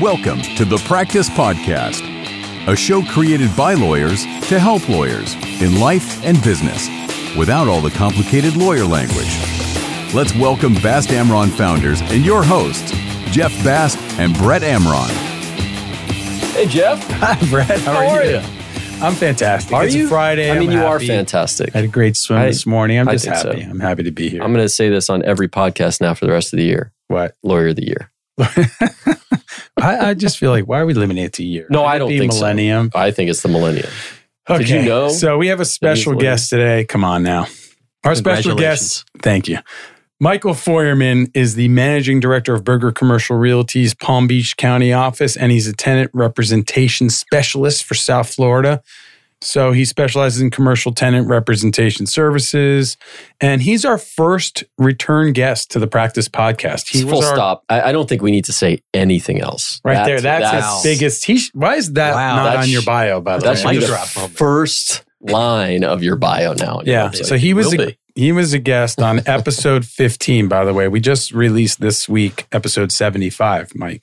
Welcome to the Practice Podcast, a show created by lawyers to help lawyers in life and business without all the complicated lawyer language. Let's welcome Bast Amron founders and your hosts, Jeff Bast and Brett Amron. Hey, Jeff. Hi, Brett. How, How are, are you? you? I'm fantastic. Are it's you? Friday. I mean, I'm you are fantastic. I had a great swim I- this morning. I'm I just think so. happy. I'm happy to be here. I'm going to say this on every podcast now for the rest of the year. what? Lawyer of the year. I, I just feel like why are we limiting it to year? No, Could I don't think so. millennium. I think it's the millennium. Okay. Did you know So we have a special guest today. Come on now. Our special guest. Thank you. Michael Feuerman is the managing director of Berger Commercial Realty's Palm Beach County office, and he's a tenant representation specialist for South Florida. So he specializes in commercial tenant representation services, and he's our first return guest to the Practice Podcast. He Full was our, stop. I, I don't think we need to say anything else. right there. That's, that's his biggest. He, sh- why is that Wow. not That on sh- your bio? By the That way, should be Mic the first line of your bio now. Yeah. website. So he was a, he was a guest on episode 15, by the way. We just released this week episode 75, Mike.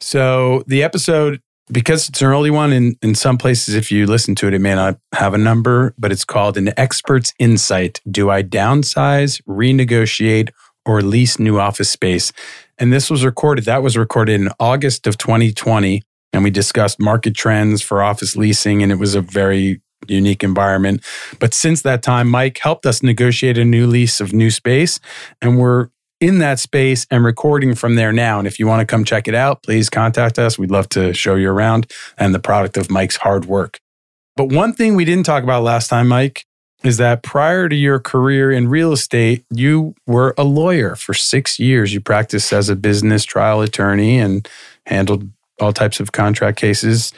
So the episode, because it's an early one, in, in some places, if you listen to it, it may not have a number, but it's called An Expert's Insight. Do I downsize, renegotiate, or lease new office space? And this was recorded, that was recorded in August of 2020. And we discussed market trends for office leasing, and it was a very unique environment. But since that time, Mike helped us negotiate a new lease of new space, and we're in that space and recording from there now. And if you want to come check it out, please contact us. We'd love to show you around and the product of Mike's hard work. But one thing we didn't talk about last time, Mike, is that prior to your career in real estate, you were a lawyer for six years. You practiced as a business trial attorney and handled all types of contract cases.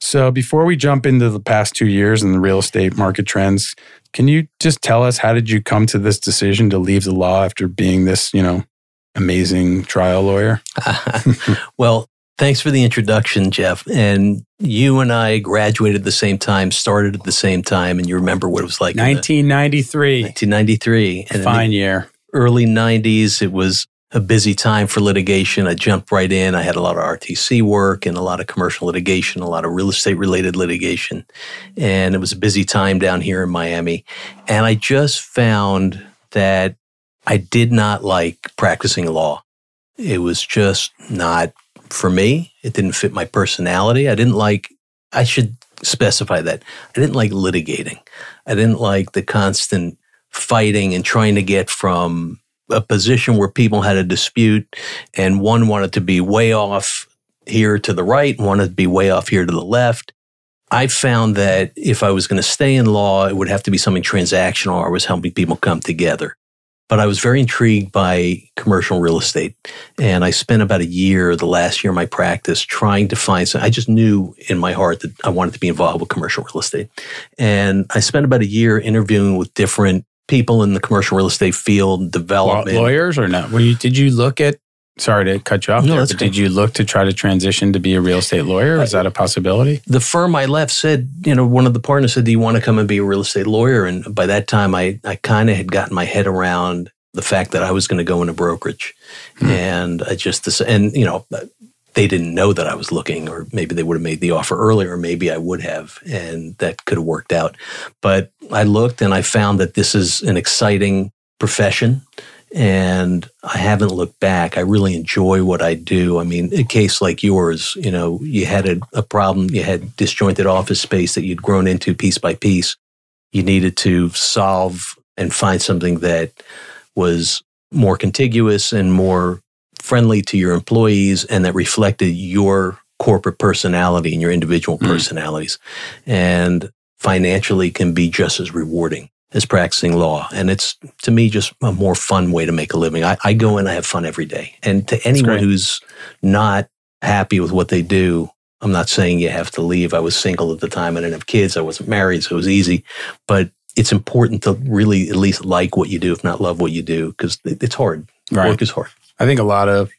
So before we jump into the past two years and the real estate market trends, can you just tell us how did you come to this decision to leave the law after being this, you know, amazing trial lawyer? well, thanks for the introduction, Jeff. And you and I graduated at the same time, started at the same time, and you remember what it was like in the 1993. 1993. And Fine year. early 90s, it was a busy time for litigation. I jumped right in. I had a lot of RTC work and a lot of commercial litigation, a lot of real estate related litigation. And it was a busy time down here in Miami. And I just found that I did not like practicing law. It was just not for me. It didn't fit my personality. I didn't like, I should specify that. I didn't like litigating. I didn't like the constant fighting and trying to get from a position where people had a dispute and one wanted to be way off here to the right, wanted to be way off here to the left. I found that if I was going to stay in law, it would have to be something transactional or I was helping people come together. But I was very intrigued by commercial real estate. And I spent about a year, the last year of my practice, trying to find some. I just knew in my heart that I wanted to be involved with commercial real estate. And I spent about a year interviewing with different people in the commercial real estate field, Law- development. lawyers or not? Were you, did you look at, sorry to cut you off No, there, but did you look to try to transition to be a real estate lawyer? Is that a possibility? the firm I left said, you know, one of the partners said, Do you want to come and be a real estate lawyer? And by that time, I, I kind of had gotten my head around the fact that I was going to go into brokerage. Hmm. And I just, and, you know, they didn't know that I was looking, or maybe they would have made the offer earlier, or maybe I would have, and that could have worked out. But I looked and I found that this is an exciting profession. And I haven't looked back. I really enjoy what I do. I mean, a case like yours, you know, you had a, a problem, you had disjointed office space that you'd grown into piece by piece. You needed to solve and find something that was more contiguous and more friendly to your employees and that reflected your corporate personality and your individual Mm. personalities. And financially can be just as rewarding as practicing law. And it's to me just a more fun way to make a living. I, I go in, I have fun every day. And to anyone who's not happy with what they do, I'm not saying you have to leave. I was single at the time. I didn't have kids. I wasn't married, so it was easy. But it's important to really at least like what you do, if not love what you do, because it's hard. Right. Work is hard. I think a lot of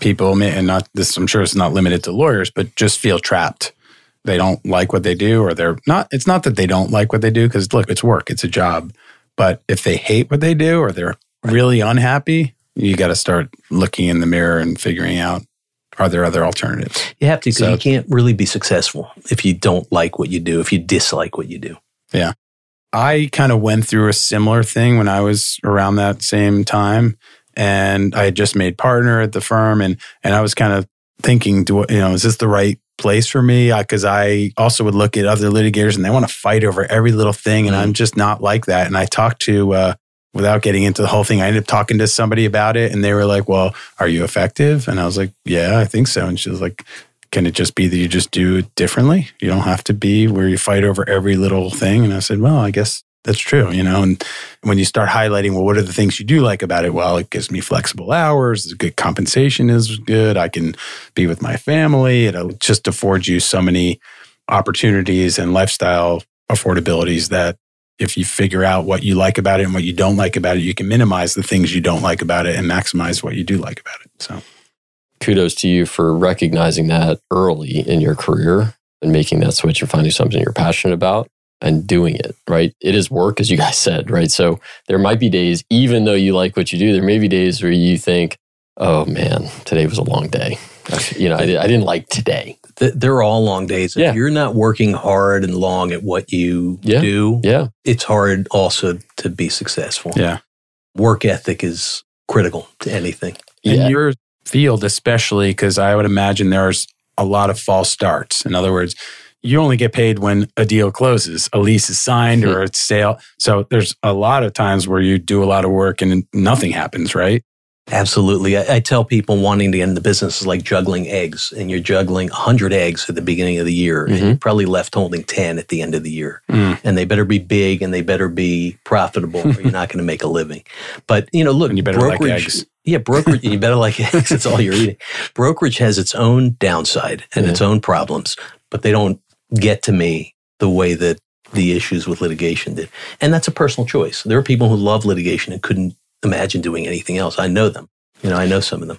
people, and not this, I'm sure it's not limited to lawyers, but just feel trapped. They don't like what they do, or they're not. It's not that they don't like what they do, because look, it's work, it's a job. But if they hate what they do, or they're really unhappy, you got to start looking in the mirror and figuring out are there other alternatives? You have to because So- you can't really be successful if you don't like what you do, if you dislike what you do. Yeah. I kind of went through a similar thing when I was around that same time, and I had just made partner at the firm, and and I was kind of thinking, do you know, is this the right place for me? Because I also would look at other litigators, and they want to fight over every little thing, and Mm. I'm just not like that. And I talked to. Uh, Without getting into the whole thing, I ended up talking to somebody about it, and they were like, "Well, are you effective?" And I was like, "Yeah, I think so." And she was like, can it just be that you just do it differently? You don't have to be where you fight over every little thing. And I said, well, I guess that's true, you know. And when you start highlighting, well, what are the things you do like about it? Well, it gives me flexible hours. Good compensation is good. I can be with my family. It just affords you so many opportunities and lifestyle affordabilities that if you figure out what you like about it and what you don't like about it, you can minimize the things you don't like about it and maximize what you do like about it. So Kudos to you for recognizing that early in your career and making that switch and finding something you're passionate about and doing it, right? It is work, as you guys said, right? So there might be days, even though you like what you do, there may be days where you think, oh man, today was a long day. You know, I, I didn't like today. They're all long days. If Yeah. you're not working hard and long at what you Yeah. do, Yeah. it's hard also to be successful. yeah. Work ethic is critical to anything. in Yeah. your field especially because i would imagine there's a lot of false starts in other words you only get paid when a deal closes a lease is signed or it's sale so there's a lot of times where you do a lot of work and nothing happens right Absolutely. I, I tell people wanting to get in the business is like juggling eggs, and you're juggling 100 eggs at the beginning of the year, and Mhm. you're probably left holding 10 at the end of the year. Mm. And they better be big and they better be profitable, or you're not going to make a living. But, you know, look, And you better like eggs. Yeah, brokerage, you better like eggs. It's all you're eating. Brokerage has its own downside and its own problems, but they don't get to me the way that the issues with litigation did. And that's a personal choice. There are people who love litigation and couldn't imagine doing anything else. I know them. You know, I know some of them.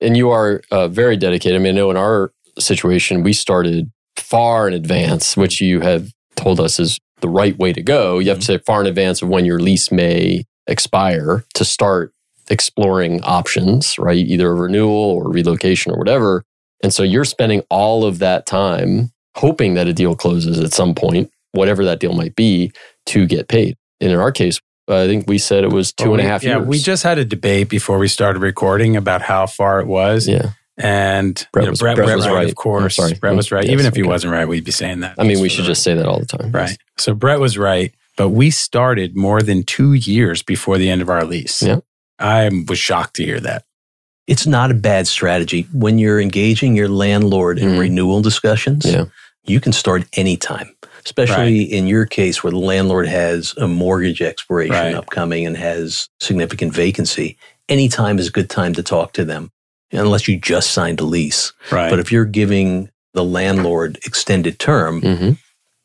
and you are uh, very dedicated. I mean, I know in our situation, we started far in advance, which you have told us is the right way to go. You have to say far in advance of when your lease may expire to start exploring options, right? Either a renewal or relocation or whatever. And so you're spending all of that time hoping that a deal closes at some point, whatever that deal might be, to get paid. And in our case, I think we said it was two and a half yeah years. Yeah, we just had a debate before we started recording about how far it was yeah. and Brett you know, was- brett, Brett Brett was was right right. of course I'm sorry. brett was right Yes, even if he okay. wasn't right we'd be saying that I mean, we should for the just say that all the time. Right. So Brett was right, but we started more than two years before the end of our lease. Yeah. I was shocked to hear that. It's not a bad strategy. When you're engaging your landlord in Mhm. renewal discussions, Yeah. You can start anytime, especially in your case where the landlord has a mortgage expiration Right. upcoming and has significant vacancy. Anytime is a good time to talk to them, unless you just signed a lease. Right. But if you're giving the landlord extended term, hmm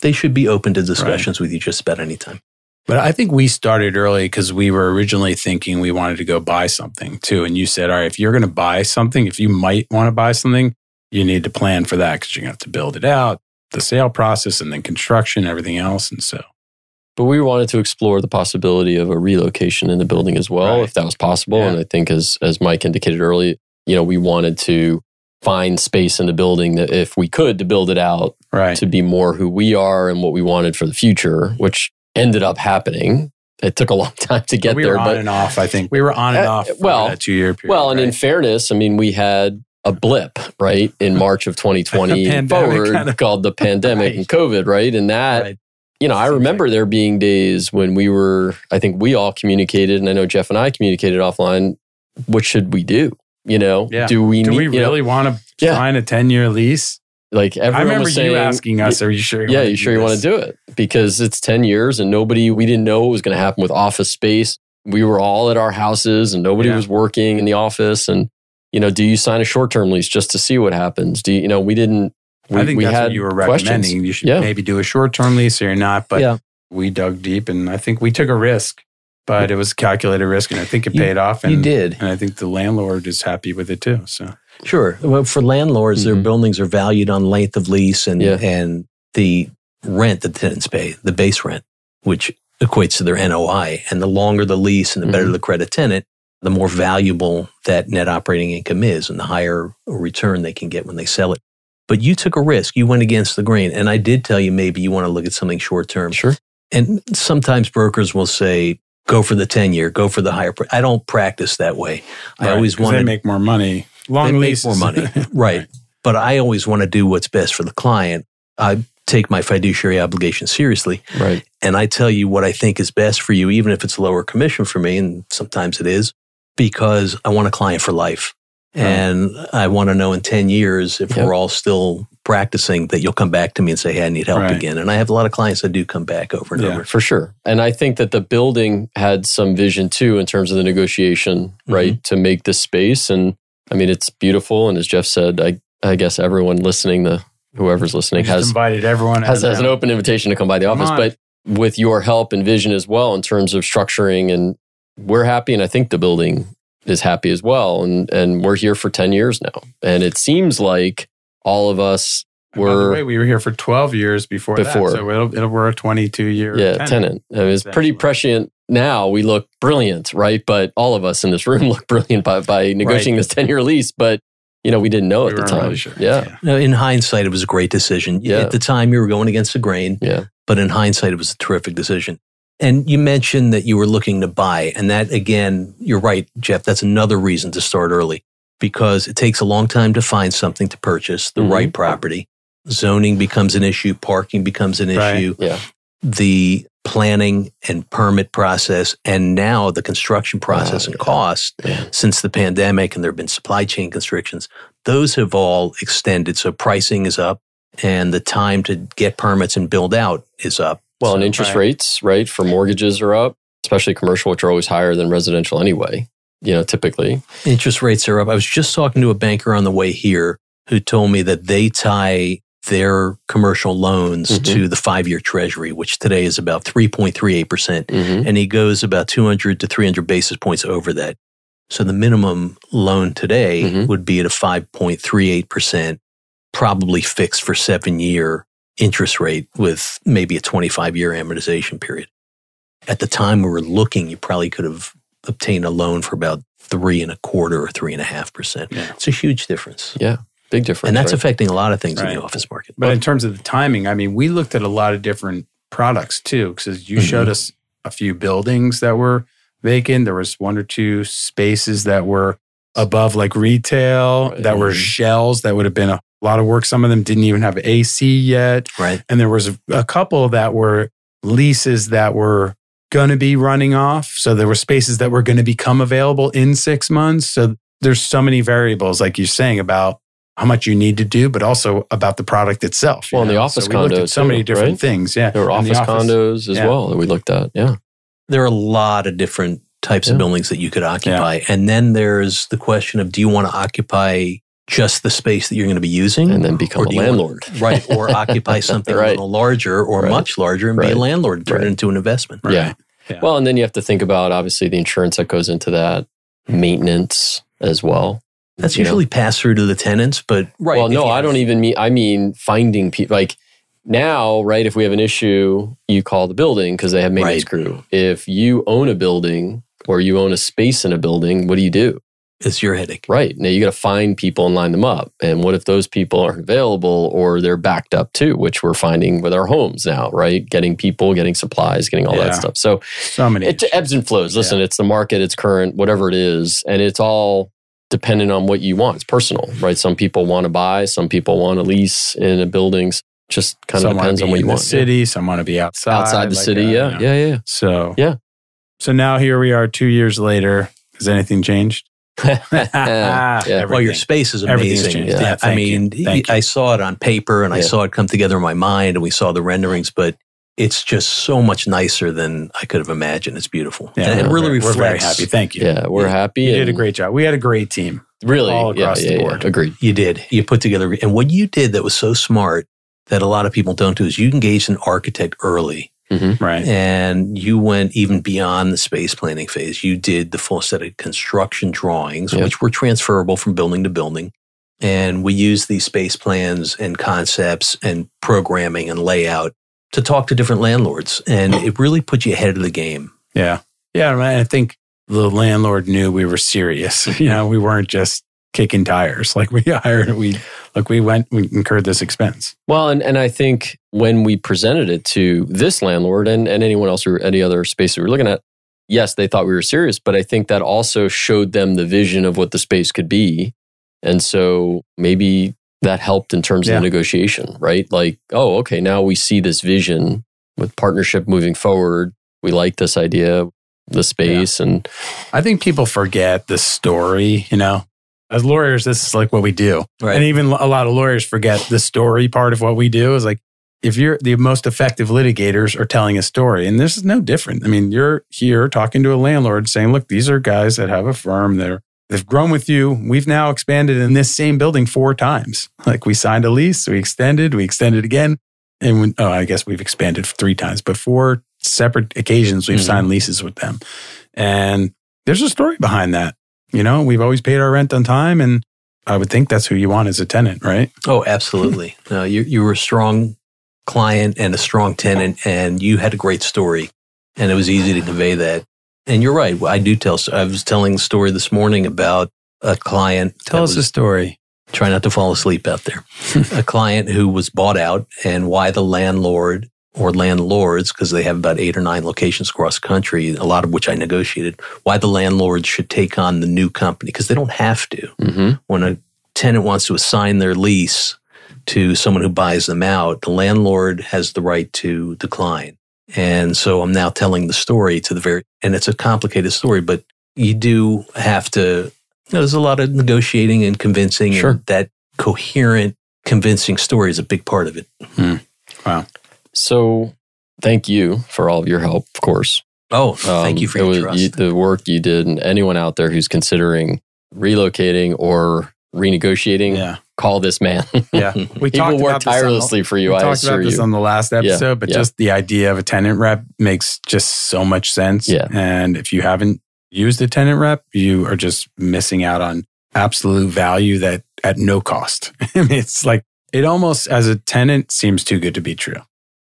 they should be open to discussions with you just about any time. But I think we started early because we were originally thinking we wanted to go buy something too. And you said, all right, if you're going to buy something, if you might want to buy something, you need to plan for that because you're going to have to build it out, the sale process, and then construction, everything else. And so, But we wanted to explore the possibility of a relocation in the building as well, Right. if that was possible. Yeah. And I think, as as Mike indicated early, you know, we wanted to find space in the building that, if we could, to build it out right. to be more who we are and what we wanted for the future, which ended up happening. It took a long time to get we there, We were on but and off. I think we were on and Uh, off. well- for that two year period. well, and in fairness, I mean, we had a blip right in March of 2020 A and pandemic forward kind of- called the pandemic Right. and COVID, right? And that Right. you know, I remember there being days when we were, I think we all communicated, and I know Jeff and I communicated offline. What should we do? You know, Yeah. do we do need, we you know, really want to Yeah. sign a 10 year lease? like I everyone remember was saying, you asking us, are you sure? yeah, you sure you want to do it? Because it's 10 years and nobody, we didn't know what was going to happen with office space. We were all at our houses and nobody Yeah. was working in the office. And, you know, do you sign a short term lease just to see what happens? Do you, you know, we didn't, we, I think we that's had what you were questions. recommending. You should Yeah. maybe do a short term lease or not. But Yeah. we dug deep and I think we took a risk, but it was a calculated risk and I think it You- paid off. And, you did. And I think the landlord is happy with it too. So, Sure. Well, for landlords, their Mhm. buildings are valued on length of lease and Yeah. and the rent that tenants pay, the base rent, which equates to their NOI. And the longer the lease and the better Mhm. the credit tenant, the more valuable that net operating income is and the higher return they can get when they sell it. But you took a risk. You went against the grain. And I did tell you maybe you want to look at something short term. Sure. And sometimes brokers will say, go for the 10 year, go for the higher. Pr-. I don't practice that way. I always want to make more money. Long they make leases. more money. right. But I always want to do what's best for the client. I take my fiduciary obligation seriously. Right. And I tell you what I think is best for you, even if it's lower commission for me. And sometimes it is because I want a client for life. Right. And I want to know in 10 years if Yep. we're all still practicing that you'll come back to me and say, Hey, I need help Right. again. And I have a lot of clients that do come back over and Yeah. over. For sure. And I think that the building had some vision too in terms of the negotiation, mm-hmm. right? To make this space. And I mean, it's beautiful. And as Jeff said, I, I guess everyone listening, the whoever's listening has invited everyone. has, has an open invitation to come by the Come office. on. But with your help and vision as well in terms of structuring and we're happy and I think the building is happy as well. And and we're here for 10 years now. And it seems like all of us And by the were way, we were here for 12 years before, Before. that. So it'll, it'll, we're a 22 year yeah, tenant. I mean, it's pretty prescient now. We look brilliant, right? But all of us in this room look brilliant by, by negotiating this 10 year lease. But, you know, we didn't know We at the time. really sure. Yeah. Now, In hindsight, it was a great decision. Yeah. At the time, you were going against the grain. Yeah. but in hindsight, it was a terrific decision. And you mentioned that you were looking to buy. And that, again, you're right, Jeff. That's another reason to start early because it takes a long time to find something to purchase, the Mhm. right property. Zoning becomes an issue, parking becomes an Right. issue, Yeah. the planning and permit process, and now the construction process Wow, and yeah. cost Yeah. since the pandemic and there have been supply chain constrictions, those have all extended. So pricing is up and the time to get permits and build out is up. Well, and interest right. rates, right, for mortgages are up, especially commercial, which are always higher than residential anyway, you know, typically. interest rates are up. I was just talking to a banker on the way here who told me that they tie their commercial loans Mhm. to the five year treasury, which today is about 3.38%. Mm-hmm. And he goes about 200 to 300 basis points over that. So the minimum loan today Mhm. would be at a 5.38%, probably fixed for seven year interest rate with maybe a 25 year amortization period. At the time we were looking, you probably could have obtained a loan for about three and a quarter or three and a half percent. Yeah. It's a huge difference. Yeah. Big difference. And that's right? affecting a lot of things in the office market. But in terms of the timing, I mean, we looked at a lot of different products too, because you Mhm. showed us a few buildings that were vacant. There was one or two spaces that were above like retail Right. that were Mhm. shells that would have been a lot of work. Some of them didn't even have AC yet. right. And there was a, a couple that were leases that were going to be running off. So there were spaces that were going to become available in six months. So there's so many variables, like you're saying, about how much you need to do, but also about the product itself. Well, and the office so we looked condos at so many different right? things. Yeah. There were And the office, condos as Yeah. well that we looked at. Yeah. There are a lot of different types Yeah. of buildings that you could occupy. And then there's the question of do you want to occupy just the space that you're going to be using? And then become a do you want- landlord. right. Or occupy something Right. a little larger or Right. much larger and be a landlord and turn Right. it into an investment. Right. Yeah. Yeah. Well, and then you have to think about obviously the insurance that goes into that, maintenance as well. That's You know? usually passed through to the tenants, but right. Well, no, I don't even mean. I mean finding people. Like now, right? If we have an issue, you call the building because they have maintenance Right. crew. If you own a building or you own a space in a building, what do you do? It's your headache. Right now, you got to find people and line them up. And what if those people aren't available or they're backed up too? Which we're finding with our homes now, right? Getting people, getting supplies, getting all Yeah. that stuff. So So many. it ebbs and flows. Listen, it's the market, it's current, whatever it is, and it's all dependent on what you want. It's personal, right? Some people want to buy, some people want to lease in a buildings. Just kind some of depends on what in you the want. city. Some want to be outside. Outside the like, city, uh, yeah, yeah, yeah. So Yeah. So now here we are, two years later. Has anything changed? Yeah. yeah. Yeah. Well, your space is amazing. changed. Yeah, I thank you. mean, I saw it on paper and I saw it come together in my mind and we saw the renderings, but it's just so much nicer than I could have imagined. It's beautiful. Yeah, and it we're really very- We're very happy. Thank you. Yeah, we're happy. You did a great job. We had a great team. really all yeah, across the yeah, yeah. board. Agreed. You did. You put together, and what you did that was so smart that a lot of people don't do is you engaged an architect early Mm-hmm. Right. and you went even beyond the space planning phase. You did the full set of construction drawings, Yeah. which were transferable from building to building. And we used these space plans and concepts and programming and layout to talk to different landlords. And it really put you ahead of the game. Yeah. Yeah. I think the landlord knew we were serious. you know, we weren't just kicking tires. Like we hired, we like we went, we incurred this expense. Well, and, and I think when we presented it to this landlord and, and anyone else or any other space that we were looking at, yes, they thought we were serious, but I think that also showed them the vision of what the space could be. And so maybe that helped in terms Yeah. of the negotiation, right? Like, oh, okay, now we see this vision with partnership moving forward. We like this idea, the space, and I think people forget the story, you know. As lawyers, this is like what we do. Right. And even a lot of lawyers forget the story part of what we do is like if you're the most effective litigators are telling a story, and this is no different. I mean, you're here talking to a landlord saying, look, these are guys that have a firm. They're they've grown with you. We've now expanded in this same building four times. Like we signed a lease, we extended, we extended again. And when, oh, I guess we've expanded three times, but four separate occasions we've Mhm. signed leases with them. And there's a story behind that. You know, we've always paid our rent on time and I would think that's who you want as a tenant, right? Oh, absolutely. no, you you were a strong client and a strong tenant, and you had a great story, and it was easy to convey that. And you're right. I do tell. I was telling a story this morning about a client. Tell us was- a story. Try not to fall asleep out there. a client who was bought out, and why the landlord or landlords, because they have about eight or nine locations across country, a lot of which I negotiated, why the landlords should take on the new company because they don't have to Mhm. when a tenant wants to assign their lease to someone who buys them out, the landlord has the right to decline. And so I'm now telling the story to the very, and it's a complicated story, but you do have to, you know, there's a lot of negotiating and convincing, Sure. and that coherent, convincing story is a big part of it. Wow. So thank you for all of your help, of course. Oh, thank Um, you for your was- trust. you- the work you did, and anyone out there who's considering relocating or renegotiating, Yeah. call this man. Yeah. We will work about this on tirelessly for you. we I talked assure about this you. on the last episode, but yeah. just the idea of a tenant rep makes just so much sense. Yeah. And if you haven't used a tenant rep, you are just missing out on absolute value that at no cost. I mean, it's like it almost as a tenant seems too good to be true.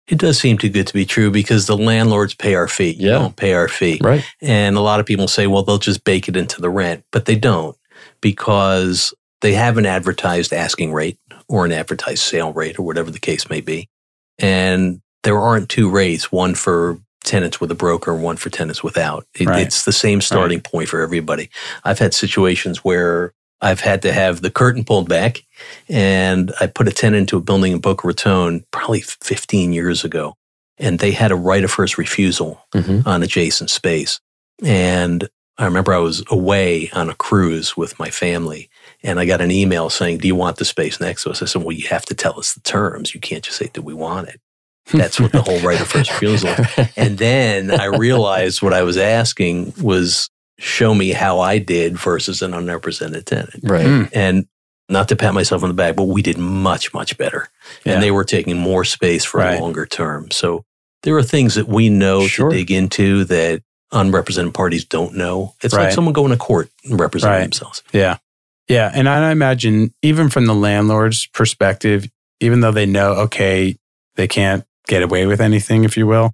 It does seem too good to be true because the landlords pay our fee. Yeah. don't pay our fee. right. And a lot of people say, well, they'll just bake it into the rent, but they don't because they have an advertised asking rate or an advertised sale rate or whatever the case may be. And there aren't two rates, one for tenants with a broker and one for tenants without. It- Right. It's the same starting point for everybody. I've had situations where I've had to have the curtain pulled back and I put a tenant into a building in Boca Raton probably 15 years ago. And they had a right of first refusal hmm on adjacent space. And I remember I was away on a cruise with my family and I got an email saying, Do you want the space next to us? I said, Well, you have to tell us the terms. You can't just say, Do we want it? That's what the whole right of first refusal is. And then I realized what I was asking was show me how I did versus an unrepresented tenant. Right. Mm. And not to pat myself on the back, but we did much, much better. Yeah. And they were taking more space for Right. a longer term. So there are things that we know Sure. to dig into that unrepresented parties don't know. It's like someone going to court and representing Right. themselves. Yeah. Yeah. And I imagine even from the landlord's perspective, even though they know, okay, they can't get away with anything, if you will,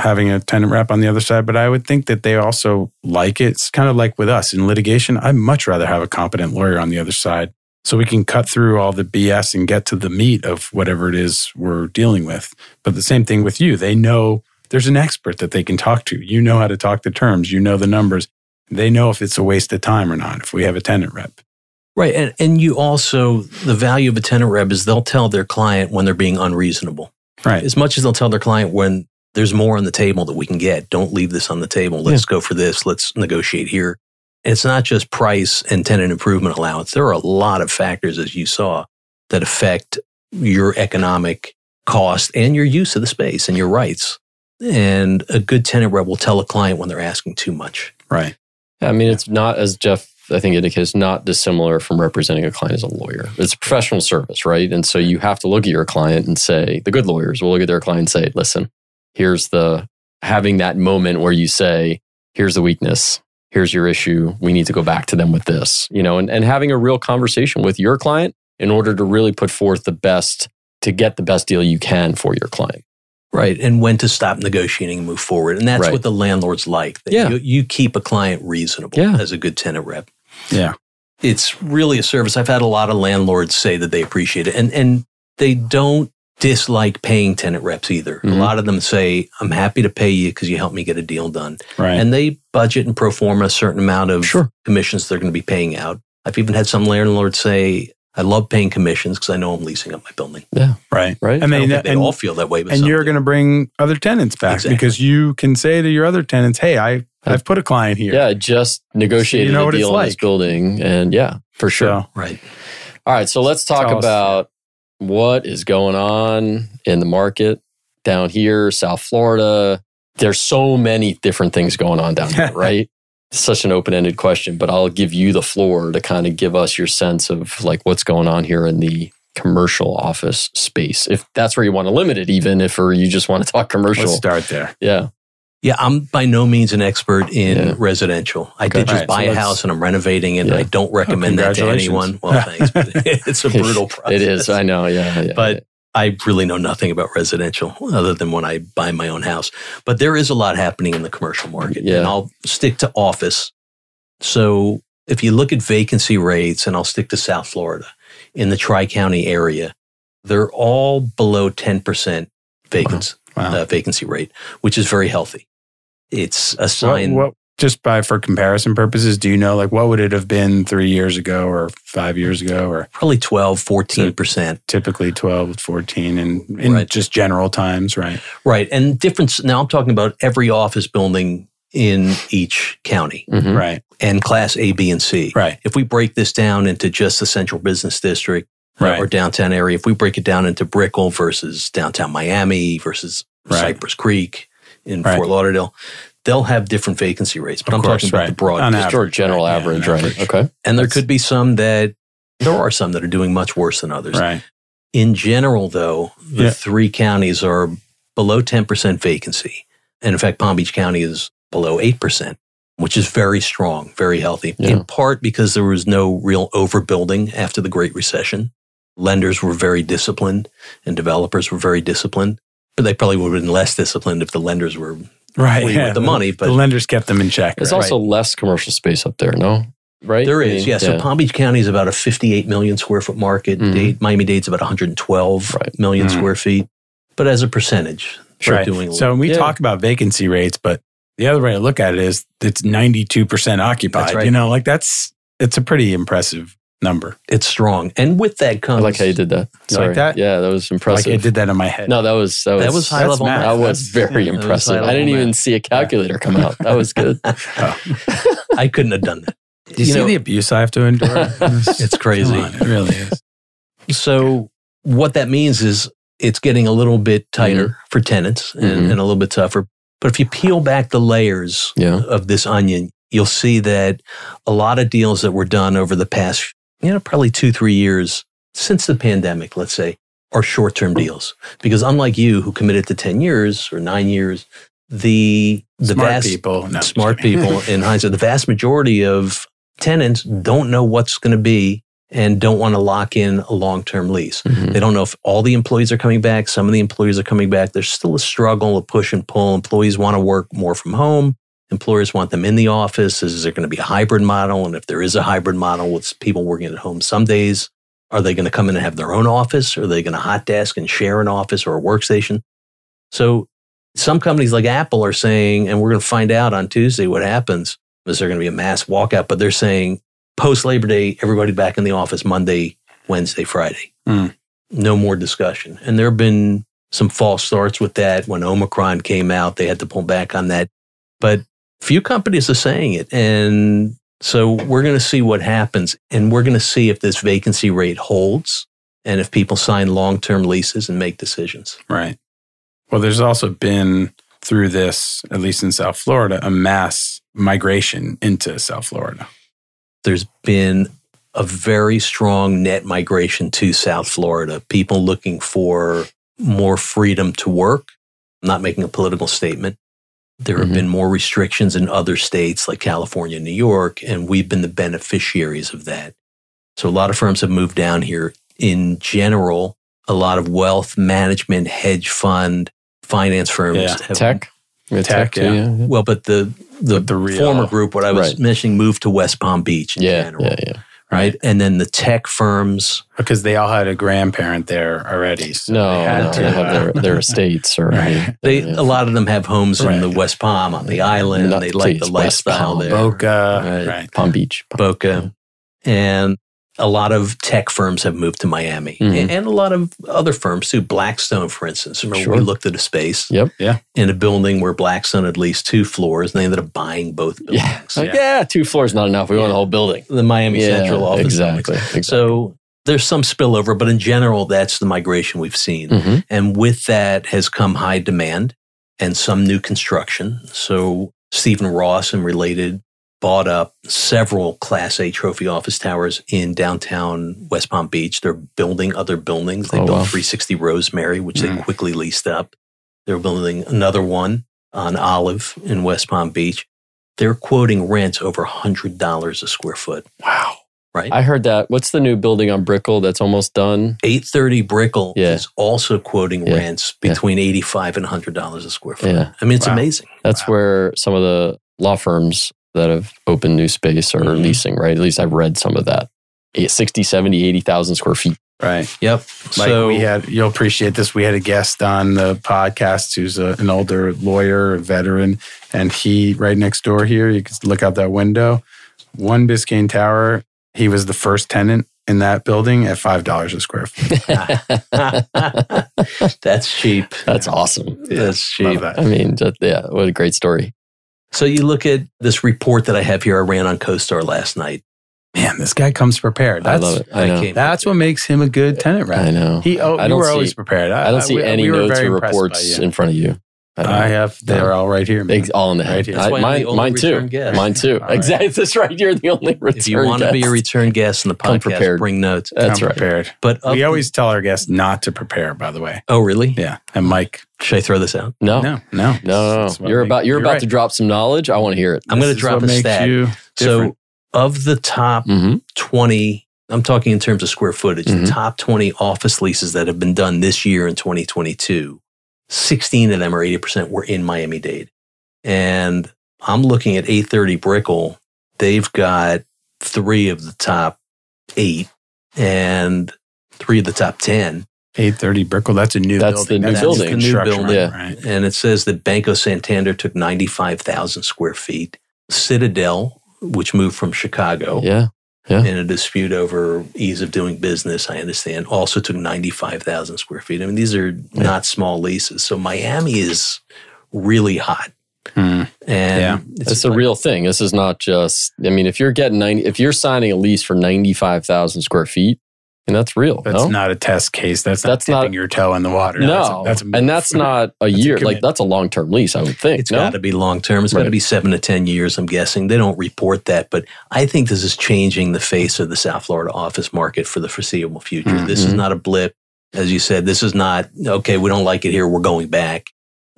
having a tenant rep on the other side. But I would think that they also like it. It's kind of like with us in litigation. I'd much rather have a competent lawyer on the other side so we can cut through all the BS and get to the meat of whatever it is we're dealing with. But the same thing with you. They know there's an expert that they can talk to. You know how to talk the terms, you know the numbers. They know if it's a waste of time or not if we have a tenant rep. Right. And, and you also, the value of a tenant rep is they'll tell their client when they're being unreasonable. Right. As much as they'll tell their client when there's more on the table that we can get, don't leave this on the table. Let's go for this. Let's negotiate here. It's not just price and tenant improvement allowance. There are a lot of factors, as you saw, that affect your economic cost and your use of the space and your rights. And a good tenant rep will tell a client when they're asking too much. Right. I mean, it's not as Jeff, I think, indicates not dissimilar from representing a client as a lawyer. It's a professional service, right? And so you have to look at your client and say, the good lawyers will look at their client and say, listen, here's the having that moment where you say, here's the weakness, here's your issue. We need to go back to them with this, you know, and, and having a real conversation with your client in order to really put forth the best to get the best deal you can for your client. Right. And when to stop negotiating and move forward. And that's Right. what the landlords like. that Yeah. You, you keep a client reasonable Yeah. as a good tenant rep. Yeah. It's really a service. I've had a lot of landlords say that they appreciate it. And and they don't dislike paying tenant reps either. Mhm. A lot of them say, I'm happy to pay you because you helped me get a deal done. Right. And they budget and pro forma a certain amount of Sure. commissions they're going to be paying out. I've even had some landlords say, I love paying commissions because I know I'm leasing up my building. Yeah. Right. Right. I I mean, don't think they and, all feel that way, but and you're going to bring other tenants back Exactly. because you can say to your other tenants, "Hey, I I've put a client here." Yeah, I just negotiated So you know a what it's deal in this building, and yeah, for sure. So, right. All right, so let's talk about what is going on in the market down here, South Florida. There's so many different things going on down here, right? Such an open-ended question, but I'll give you the floor to kind of give us your sense of like what's going on here in the commercial office space. If that's where you want to limit it, even if or you just want to talk commercial. let's start there. Yeah. Yeah, I'm by no means an expert in Yeah. residential. I did just Alright, buy so a house and I'm renovating it. Yeah. I don't recommend that to anyone. Well, thanks. But it's a brutal process. It is. I know. Yeah. yeah But I really know nothing about residential other than when I buy my own house. But there is a lot happening in the commercial market. Yeah. And I'll stick to office. So if you look at vacancy rates, and I'll stick to South Florida in the Tri County area, they're all below 10% vacancy, Wow. uh, vacancy rate, which is very healthy. It's a What, sign. what just by for comparison purposes, do you know like what would it have been three years ago or five years ago or probably 12, 14%. typically 12, 14 and in Right. just general times, right? Right. And difference. Now I'm talking about every office building in each county Mhm. Right. and class A, B, and C. Right. If we break this down into just the central business district uh, Right. or downtown area, if we break it down into Brickell versus downtown Miami versus Right. Cypress Creek in Right. Fort Lauderdale, they'll have different vacancy rates. But Of I'm course, talking about right. the broad. On district. Just your general right, average, on right? average. Okay. and there that's- could be some that there are some that are doing much worse than others. Right. In general, though, the Yeah. three counties are below 10% vacancy. And in fact, Palm Beach County is below 8%, which is very strong, very healthy, Yeah. in part because there was no real overbuilding after the Great Recession. Lenders were very disciplined and developers were very disciplined. But they probably would have been less disciplined if the lenders were Right. free with the money. But the lenders kept them in check. There's right? also less commercial space up there, no? Right? There is, I mean, yeah. So Palm Beach County is about a 58 million square foot market. Dade, Miami Dade's about 112 Right. million Mhm. square feet. But as a percentage, they're right. doing a So when we Yeah. talk about vacancy rates, but the other way to look at it is it's 92% occupied. That's right. You know, like that's, it's a pretty impressive number. it's strong. And with that I comes like how you did that. Sorry. like that? Yeah, that was Like impressive. I did that in my head. no, that was that was that was high level math. math. That was very that was impressive. high I didn't even math. see a calculator come out. That was good. I couldn't have done that. Do you, you see know- the abuse I have to endure? It's crazy. Come on, it really is. So what that means is it's getting a little bit tighter for tenants and, Mhm. and a little bit tougher. But if you peel back the layers Yeah. of this onion, you'll see that a lot of deals that were done over the past, you know, probably two, three years since the pandemic, let's say, are short term deals. Because unlike you who committed to 10 years or nine years, the, the Smart vast, people. No, smart people in hindsight, the vast majority of tenants don't know what's going to be and don't want to lock in a long term lease. Mhm. They don't know if all the employees are coming back. Some of the employees are coming back. There's still a struggle, a push and pull. Employees want to work more from home. Employers want them in the office. Is there going to be a hybrid model? And if there is a hybrid model with people working at home some days, are they going to come in and have their own office? Are they going to hot desk and share an office or a workstation? So some companies like Apple are saying, and we're going to find out on Tuesday what happens. Is there going to be a mass walkout? But they're saying post Labor Day, everybody back in the office Monday, Wednesday, Friday. Hmm. No more discussion. And there have been some false starts with that. When Omicron came out, they had to pull back on that. But few companies are saying it. And so we're going to see what happens. And we're going to see if this vacancy rate holds and if people sign long term leases and make decisions. Right. Well, there's also been through this, at least in South Florida, a mass migration into South Florida. there's been a very strong net migration to South Florida, people looking for more freedom to work. I'm not making a political statement. There have Mhm. been more restrictions in other states like California, and New York, and we've been the beneficiaries of that. So a lot of firms have moved down here. In general, a lot of wealth management, hedge fund, finance firms Yeah. have Tech, With Tech, too, yeah. Well, but the the, But the real- former group, what I was Right. mentioning, moved to West Palm Beach in yeah, general, yeah, yeah. Right? And then the tech firms, because they all had a grandparent there already. So No, they had no, to they have uh, their, their estates or Right. they yeah. a lot of them have homes in the West Palm on the island. Not they like the please, West lifestyle Palm. there, Boca, Right. right? Palm Beach. Boca, and a lot of tech firms have moved to Miami, Mhm. and, a lot of other firms too. Blackstone, for instance, remember Sure. we looked at a space Yep. yeah. in a building where Blackstone had leased two floors, and they ended up buying both buildings. Yeah. Like, yeah, two floors not enough. We want the whole building. The Miami Yeah, Central office. exactly, exactly. So there's some spillover, but in general, that's the migration we've seen. Mhm. And with that has come high demand and some new construction. So Stephen Ross and related bought up several Class A trophy office towers in downtown West Palm Beach. They're building other buildings. They Oh, built wow. 360 360 Rosemary, which Mm. they quickly leased up. They're building another one on Olive in West Palm Beach. They're quoting rents over $100 a square foot, Wow. right? I heard that. What's the new building on Brickell that's almost done? 830 Brickell Yeah. is also quoting Yeah. rents between 85 and $100 a square foot. Yeah. I mean, it's Wow. amazing. That's Wow. where some of the law firms that have opened new space are Mhm. leasing, right? At least I've read some of that. Eight- 60, 70, 80,000 square feet. Right. Yep. Like so we had, you'll appreciate this. We had a guest on the podcast who's a, an older lawyer, a veteran, and he right next door here. You can look out that window. One Biscayne Tower. He was the first tenant in that building at five dollars a square foot. that's cheap. That's awesome. That's Love cheap. that. I mean, just, yeah, what a great story. So you look at this report that I have here. I ran on CoStar last night. Man, this guy comes prepared. I That's love it. I know. that's what makes him a good tenant rep. I know. He, oh, I you don't were see- always prepared. I don't see we- any we notes or reports in front of you. I I have. They're all right here. man. All in the head. Right here. I- mine, the mine too. return guest. Mine too. All right. Exactly. That's right. You're the only return If you want to be a return guest in the Come podcast, prepared. bring notes. That's Come right. prepared. But we the- always tell our guests not to prepare. By the way. oh really? Yeah. And Mike. Should I throw this out? No, no, No. No. no. You're about you're, about right. to drop some knowledge. I want to hear it. I'm going to drop what a makes stat. You. So of the top Mm-hmm. 20, I'm talking in terms of square footage, Mhm. the top 20 office leases that have been done this year in 2022, 16 of them or 80% were in Miami Dade. And I'm looking at 830 Brickell. They've got three of the top eight and three of the top 10. 830 Brickell. That's a new building. That's the new That's building. the The new building. Yeah. Right. And it says that Banco Santander took 95,000 square feet. Citadel, which moved from Chicago, Yeah. In a dispute over ease of doing business, I understand, also took 95,000 square feet. I mean, these are not small leases. So Miami is really hot. Hmm. And Yeah. It's a real thing. This is not just. I mean, if you're getting ninety, if you're signing a lease for ninety five thousand square feet, and that's real. That's no? not a test case. That's not That's not- dipping your toe in the water. no, That's a, that's a and that's not a a year. like that's a long term lease. I would think. It's no? got to be long term. It's got to be seven to 10 years, I'm guessing. They don't report that, but I think this is changing the face of the South Florida office market for the foreseeable future. Mm-hmm. This is not a blip. As you said, this is not, okay, we don't like it here, we're going back.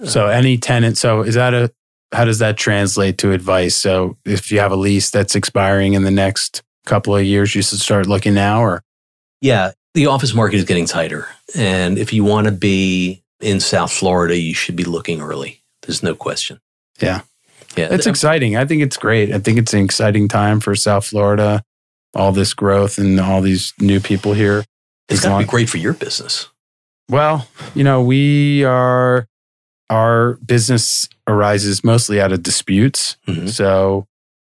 So uh, any tenant. So is that a? How does that translate to advice? So if you have a lease that's expiring in the next couple of years, you should start looking now, or Yeah, the office market is getting tighter. And if you want to be in South Florida, you should be looking early. There's no question. Yeah. Yeah. it's exciting. I think it's great. I think it's an exciting time for South Florida. All this growth and all these new people here. it's got to be great for your business. Well, you know, we are our business arises mostly out of disputes. Mhm. So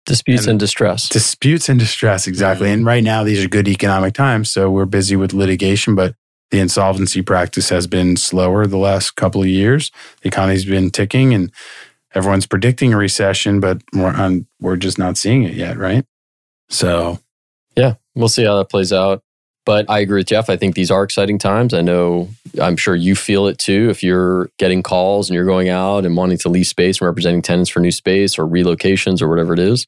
disputes and- and distress. disputes and distress exactly. Mm. And right now these are good economic times, so we're busy with litigation, but the insolvency practice has been slower the last couple of years. The economy's been ticking and everyone's predicting a recession, but we're on, we're just not seeing it yet, right? So, Yeah, we'll see how that plays out. But I agree with Jeff. I think these are exciting times. I know, I'm sure you feel it too. If you're getting calls and you're going out and wanting to lease space and representing tenants for new space or relocations or whatever it is,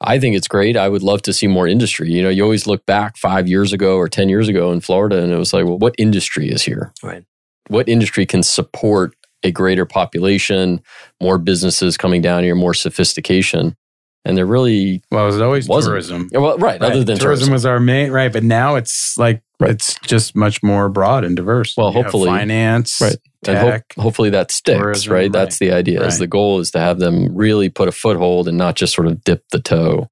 I think it's great. I would love to see more industry. You know, you always look back five years ago or 10 years ago in Florida and it was like, well, what industry is here? Right. What industry can support a greater population, more businesses coming down here, more sophistication? And there really well, it was always Wasn't. tourism. Yeah, Well, right. Right. Other than tourism, tourism, was our main right, but now it's like Right. It's just much more broad and diverse. Well, You hopefully- finance, Right. and hope, tech. hopefully that sticks, tourism, right? right. That's the idea. Is the goal is to have them really put a foothold and not just sort of dip the toe,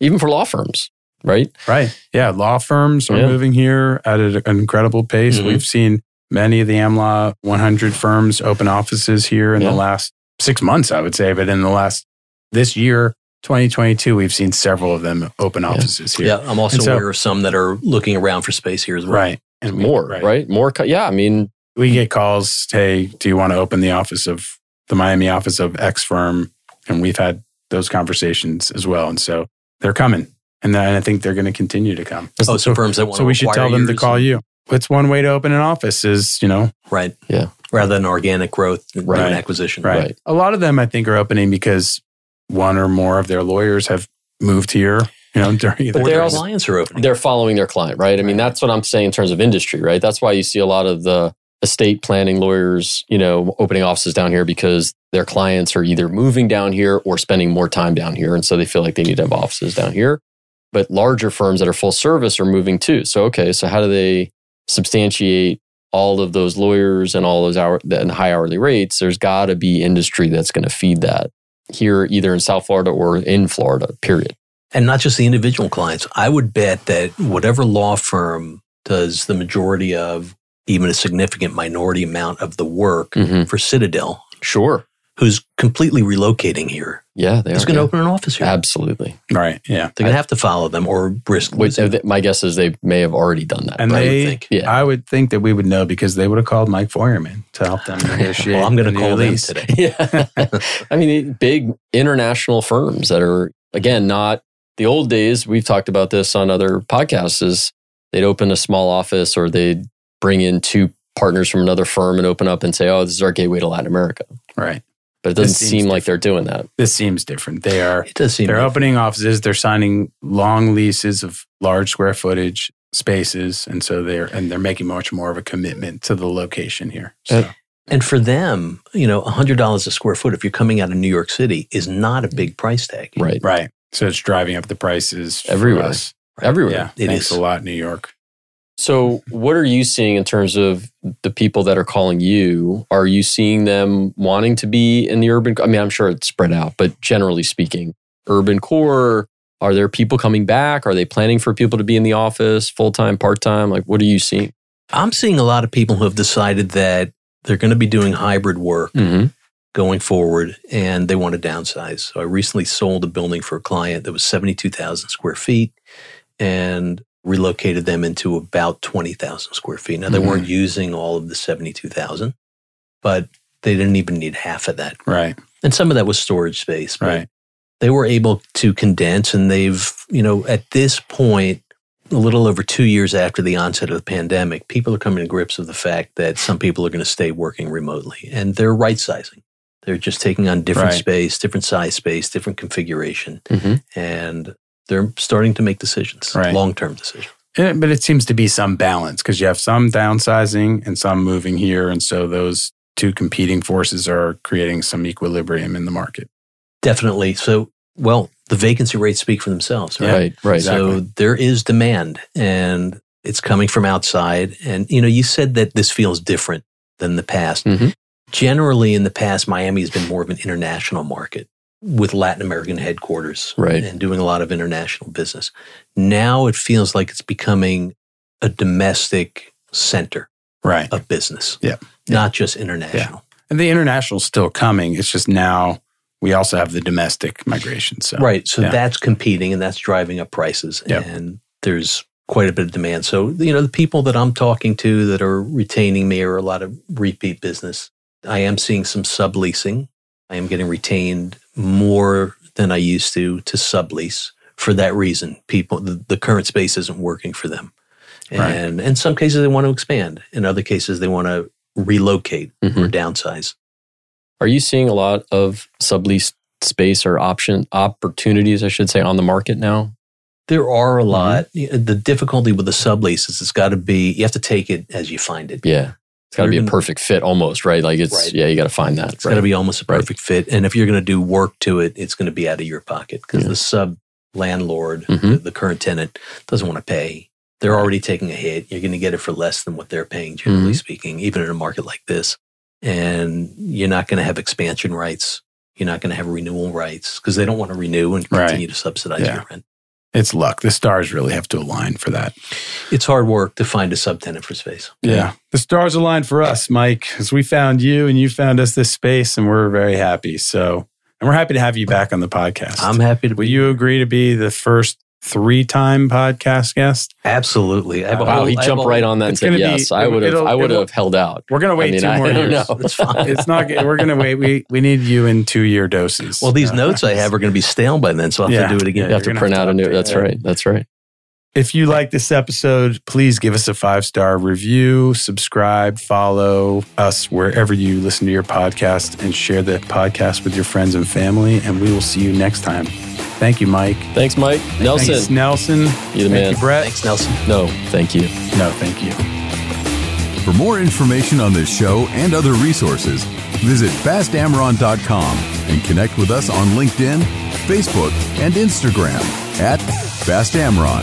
even for law firms, right? Right. Yeah. Law firms are Yeah. moving here at an incredible pace. Mhm. We've seen many of the AmLaw 100 firms open offices here in Yeah. the last six months, I would say. But in the last, this year, 2022, we've seen several of them open offices here. Yeah, I'm also And so- aware of some that are looking around for space here as well. Right. And we- More, right? More, co- yeah. I mean, We get calls, hey, do you want to open the office of the Miami office of X firm? And we've had those conversations as well. And so they're coming. And then I think they're going to continue to come. Oh, so firms that want to be. So we should tell them to call you. It's one way to open an office is, you know, Right. Yeah. Rather than organic growth, Right. right. acquisition. right. Right. A lot of them I think are opening because one or more of their lawyers have moved here, you know, during But they're their also- clients are opening. they're following their client, right? I mean, that's what I'm saying in terms of industry, right? That's why you see a lot of the estate planning lawyers, you know, opening offices down here because their clients are either moving down here or spending more time down here. And so they feel like they need to have offices down here. But larger firms that are full service are moving too. So, okay, so how do they substantiate all of those lawyers and all those hour and high hourly rates? There's got to be industry that's going to feed that here, either in South Florida or in Florida, period. and not just the individual clients. I would bet that whatever law firm does the majority of, even a significant minority amount of the work Mhm. for Citadel, Sure. Who's completely relocating here, Yeah, they is are. going to yeah. open an office here. Absolutely. Right. Yeah. They're going to have to follow them or risk Wait, losing. my guess is they may have already done that. And right? they, think. Yeah. I would think that we would know because they would have called Mike Feuerman to help them negotiate. well, I'm going to call them lease. today. yeah. I mean, big international firms that are, again, not the old days. We've talked about this on other podcasts is they'd open a small office or they'd bring in two partners from another firm and open up and say, oh, this is our gateway to Latin America. Right. But it doesn't seem like they're doing that. This seems different. They are It does seem they're like- opening offices. They're signing long leases of large square footage spaces, and so they're and they're making much more of a commitment to the location here. So, Uh, And for them, you know, $100 a square foot, if you're coming out of New York City, is not a big price tag. Right. right. So it's driving up the prices for Everywhere. us. Everywhere. Yeah. It thanks is. a lot, New York. So, what are you seeing in terms of the people that are calling you? Are you seeing them wanting to be in the urban? I mean, I'm sure it's spread out, but generally speaking, urban core. Are there people coming back? Are they planning for people to be in the office full time, part time? Like, what are you seeing? I'm seeing a lot of people who have decided that they're going to be doing hybrid work Mm-hmm. going forward and they want to downsize. So I recently sold a building for a client that was 72,000 square feet and relocated them into about 20,000 square feet. Now they Mhm. weren't using all of the 72,000, but they didn't even need half of that. Right. And some of that was storage space. but Right. They were able to condense and they've, you know, at this point, a little over two years after the onset of the pandemic, people are coming to grips with the fact that some people are going to stay working remotely and they're right sizing. They're just taking on different Right. space, different size space, different configuration, Mm-hmm. and they're starting to make decisions, Right. long term decisions. Eh, But it seems to be some balance because you have some downsizing and some moving here. And so those two competing forces are creating some equilibrium in the market. Definitely. So, well, the vacancy rates speak for themselves, right? Right, right. Exactly. So there is demand and it's coming from outside. And, you know, you said that this feels different than the past. Mhm. Generally, in the past, Miami has been more of an international market with Latin American headquarters Right. and doing a lot of international business. Now it feels like it's becoming a domestic center Right. of business. Yeah. Not just international. And the international's still coming. It's just now we also have the domestic migration. So Right. So yeah. that's competing and that's driving up prices. Yep. And there's quite a bit of demand. So, you know, the people that I'm talking to that are retaining me are a lot of repeat business. I am seeing some subleasing. I am getting retained more than I used to to sublease for that reason. People, the, the current space isn't working for them. Right. And in some cases, they want to expand. In other cases, they want to relocate Mhm. or downsize. Are you seeing a lot of sublease space or option opportunities, I should say, on the market now? There are Mm-hmm. a lot. The difficulty with the sublease is it's got to be, you have to take it as you find it. Yeah. It's got to be a perfect fit almost, right? Like it's, Right. yeah, you got to find that. It's got to be almost a Right. perfect fit. And if you're going to do work to it, it's going to be out of your pocket because Yeah. the sub landlord, Mhm. the, the current tenant, doesn't want to pay They're already taking a hit. You're going to get it for less than what they're paying, generally Mhm. speaking, even in a market like this. And you're not going to have expansion rights. You're not going to have renewal rights because they don't want to renew and Right. continue to subsidize your rent. It's luck. The stars really have to align for that. It's hard work to find a subtenant for space. Yeah. The stars aligned for us, Mike, as we found you and you found us this space, and we're very happy. So, and we're happy to have you back on the podcast. I'm happy to Will be. you agree to be the first three time podcast guest? Absolutely. I have a Wow, whole- he I have jumped a- right on that and said gonna be- yes. I would have. I would have held out. We're going to wait I mean, two I more don't years. know. It's fine. It's not. We're going to wait. We we need you in two year doses. Well, these Uh, notes I have are going to be stale by then, so I'll have Yeah. to do it again. You have to print have out to a new. update That's right. That's right. If you like this episode, please give us a five star review, subscribe, follow us wherever you listen to your podcast, and share the podcast with your friends and family. And we will see you next time. Thank you, Mike. Thanks, Mike. Nelson. Thanks, Nelson. You're the Thank man. you, Brett. Thanks, Nelson. No, thank you. No, thank you. For more information on this show and other resources, visit bastamron.com and connect with us on LinkedIn, Facebook, and Instagram at bastamron.